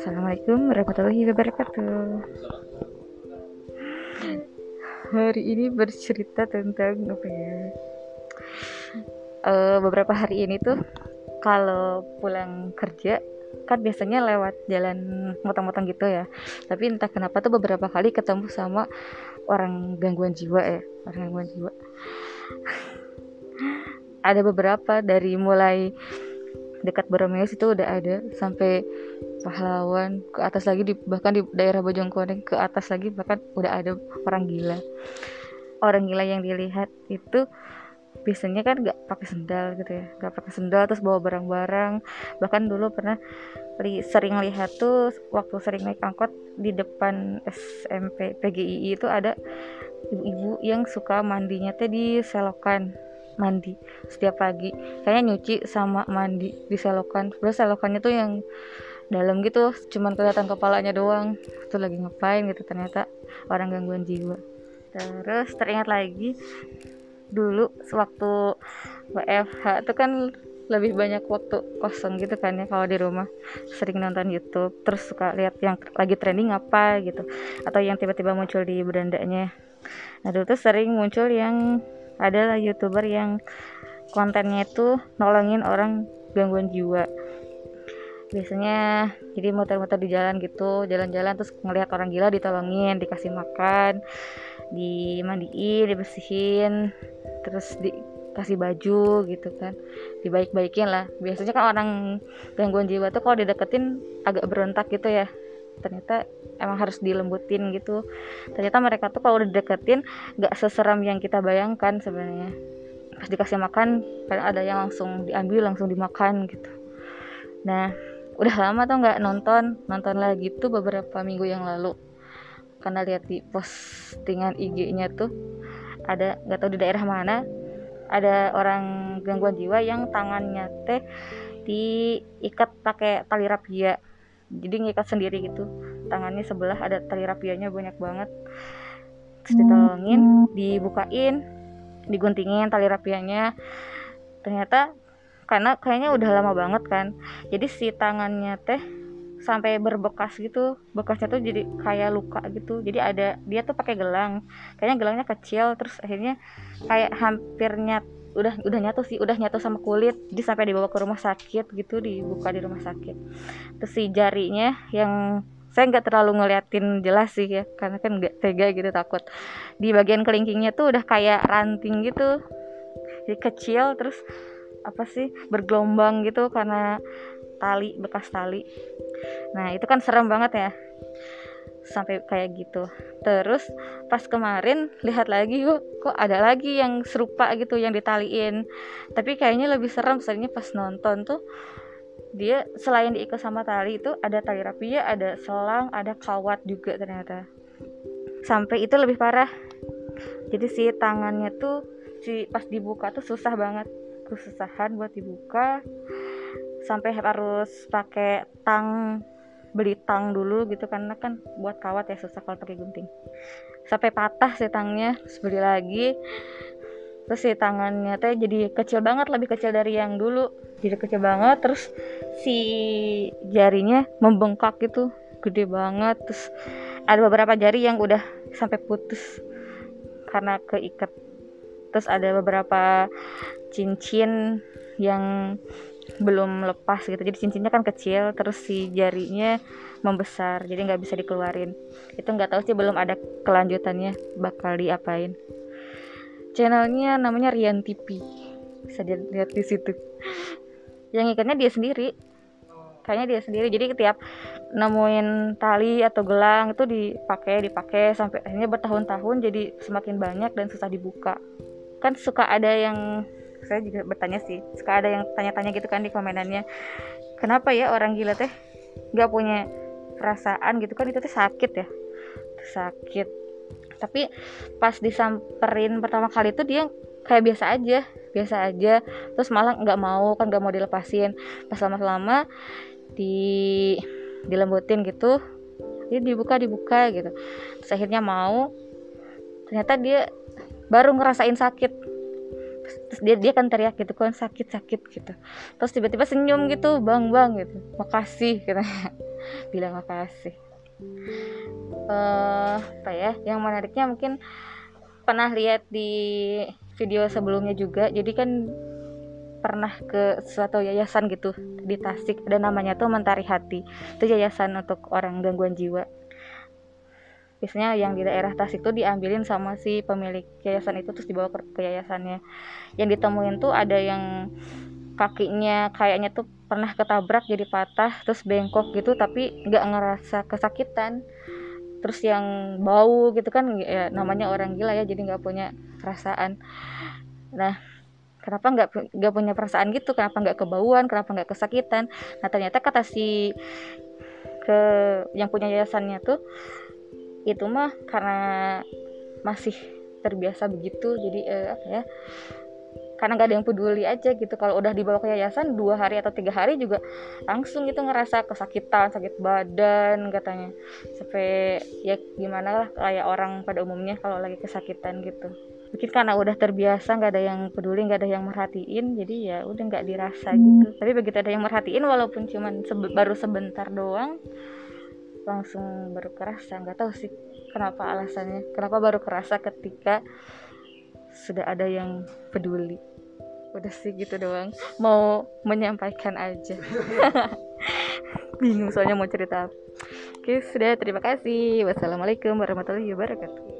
Assalamualaikum warahmatullahi wabarakatuh. Hari ini bercerita tentang apa ya? Uh, beberapa hari ini tuh kalau pulang kerja kan biasanya lewat jalan motong-motong gitu ya tapi entah kenapa tuh beberapa kali ketemu sama orang gangguan jiwa ya orang gangguan jiwa ada beberapa dari mulai dekat Boromeus itu udah ada sampai pahlawan ke atas lagi di bahkan di daerah Bojongkoneng ke atas lagi bahkan udah ada orang gila. Orang gila yang dilihat itu biasanya kan nggak pakai sendal gitu ya nggak pakai sendal terus bawa barang-barang. Bahkan dulu pernah li, sering lihat tuh waktu sering naik angkot di depan SMP PGI itu ada ibu-ibu yang suka mandinya teh di selokan mandi. Setiap pagi kayaknya nyuci sama mandi di selokan. Terus selokannya tuh yang dalam gitu cuman kelihatan kepalanya doang. Itu lagi ngapain gitu ternyata orang gangguan jiwa. Terus teringat lagi dulu sewaktu WFH itu kan lebih banyak waktu kosong gitu kan ya kalau di rumah. Sering nonton YouTube terus suka lihat yang lagi trending apa gitu. Atau yang tiba-tiba muncul di berandanya. Nah dulu tuh sering muncul yang adalah youtuber yang kontennya itu nolongin orang gangguan jiwa. Biasanya jadi muter-muter di jalan gitu jalan-jalan terus ngelihat orang gila ditolongin dikasih makan dimandiin dibersihin terus dikasih baju gitu kan. Dibaik-baikin lah. Biasanya kan orang gangguan jiwa tuh kalau dideketin agak berontak gitu ya ternyata emang harus dilembutin gitu. Ternyata mereka tuh kalau udah deketin nggak seseram yang kita bayangkan sebenarnya. Pas dikasih makan kadang ada yang langsung diambil langsung dimakan gitu. Nah udah lama tuh nggak nonton. Nonton lagi tuh beberapa minggu yang lalu. Karena lihat di postingan IG-nya tuh ada nggak tahu di daerah mana ada orang gangguan jiwa yang tangannya teh diikat pakai tali rapia jadi ngikat sendiri gitu. Tangannya sebelah ada tali rapianya banyak banget. Terus ditolongin dibukain diguntingin tali rapianya. Ternyata karena kayaknya udah lama banget kan. Jadi si tangannya teh sampai berbekas gitu. Bekasnya tuh jadi kayak luka gitu. Jadi ada dia tuh pakai gelang. Kayaknya gelangnya kecil. Terus akhirnya kayak hampir nyat udah udah nyatu sih udah nyatu sama kulit jadi sampai dibawa ke rumah sakit gitu dibuka di rumah sakit. Terus si jarinya yang saya nggak terlalu ngeliatin jelas sih ya karena kan nggak tega gitu takut. Di bagian kelingkingnya tuh udah kayak ranting gitu jadi kecil terus apa sih bergelombang gitu karena tali bekas tali. Nah itu kan serem banget ya sampai kayak gitu. Terus pas kemarin lihat lagi kok kok ada lagi yang serupa gitu yang ditaliin. Tapi kayaknya lebih serem soalnya pas nonton tuh dia selain diikat sama tali itu ada tali rapia ada selang ada kawat juga ternyata. Sampai itu lebih parah. Jadi si tangannya tuh si pas dibuka tuh susah banget. Kesusahan buat dibuka. Sampai harus pakai tang beli tang dulu gitu karena kan buat kawat ya susah kalau pakai gunting. Sampai patah si tangnya terus beli lagi. Terus si tangannya teh jadi kecil banget lebih kecil dari yang dulu. Jadi kecil banget terus si jarinya membengkak gitu gede banget. Terus ada beberapa jari yang udah sampai putus karena keikat. Terus ada beberapa cincin yang belum lepas gitu. Jadi cincinnya kan kecil terus si jarinya membesar jadi nggak bisa dikeluarin. Itu nggak tahu sih belum ada kelanjutannya bakal diapain. Channelnya namanya Rian TV bisa dilihat di situ. Yang ikatnya dia sendiri. Kayaknya dia sendiri. Jadi setiap nemuin tali atau gelang itu dipakai dipakai sampai akhirnya bertahun-tahun jadi semakin banyak dan susah dibuka. Kan suka ada yang saya juga bertanya sih. Suka ada yang tanya-tanya gitu kan di komenannya. Kenapa ya orang gila teh nggak punya perasaan gitu kan? Itu teh sakit ya? Sakit. Tapi pas disamperin pertama kali itu dia kayak biasa aja biasa aja. Terus malah nggak mau kan nggak mau dilepasin. Pas lama-lama di dilembutin gitu dia dibuka dibuka gitu. Terus akhirnya mau ternyata dia baru ngerasain sakit dia dia kan teriak gitu kan sakit sakit gitu. Terus tiba-tiba senyum gitu bang bang gitu. Makasih gitu. Bilang makasih. Uh, apa ya yang menariknya mungkin pernah lihat di video sebelumnya juga. Jadi kan pernah ke suatu yayasan gitu di Tasik ada namanya tuh Mentari Hati. Itu yayasan untuk orang gangguan jiwa biasanya yang di daerah Tasik tuh diambilin sama si pemilik yayasan itu terus dibawa ke, ke yayasannya. Yang ditemuin tuh ada yang kakinya kayaknya tuh pernah ketabrak jadi patah terus bengkok gitu tapi nggak ngerasa kesakitan. Terus yang bau gitu kan ya namanya orang gila ya jadi nggak punya perasaan. Nah kenapa nggak nggak punya perasaan gitu? Kenapa nggak kebauan? Kenapa nggak kesakitan? Nah ternyata kata si ke yang punya yayasannya tuh itu mah karena masih terbiasa begitu jadi eh, apa ya karena nggak ada yang peduli aja gitu. Kalau udah dibawa ke yayasan dua hari atau tiga hari juga langsung gitu ngerasa kesakitan sakit badan katanya. Sampai ya gimana lah kayak orang pada umumnya kalau lagi kesakitan gitu. Mungkin karena udah terbiasa nggak ada yang peduli nggak ada yang merhatiin jadi ya udah nggak dirasa gitu. Tapi begitu ada yang merhatiin walaupun cuman sebe baru sebentar doang langsung baru kerasa nggak tahu sih kenapa alasannya. Kenapa baru kerasa ketika sudah ada yang peduli. Udah sih gitu doang. Mau menyampaikan aja. Bingung soalnya mau cerita oke sudah. Terima kasih. Wassalamualaikum warahmatullahi wabarakatuh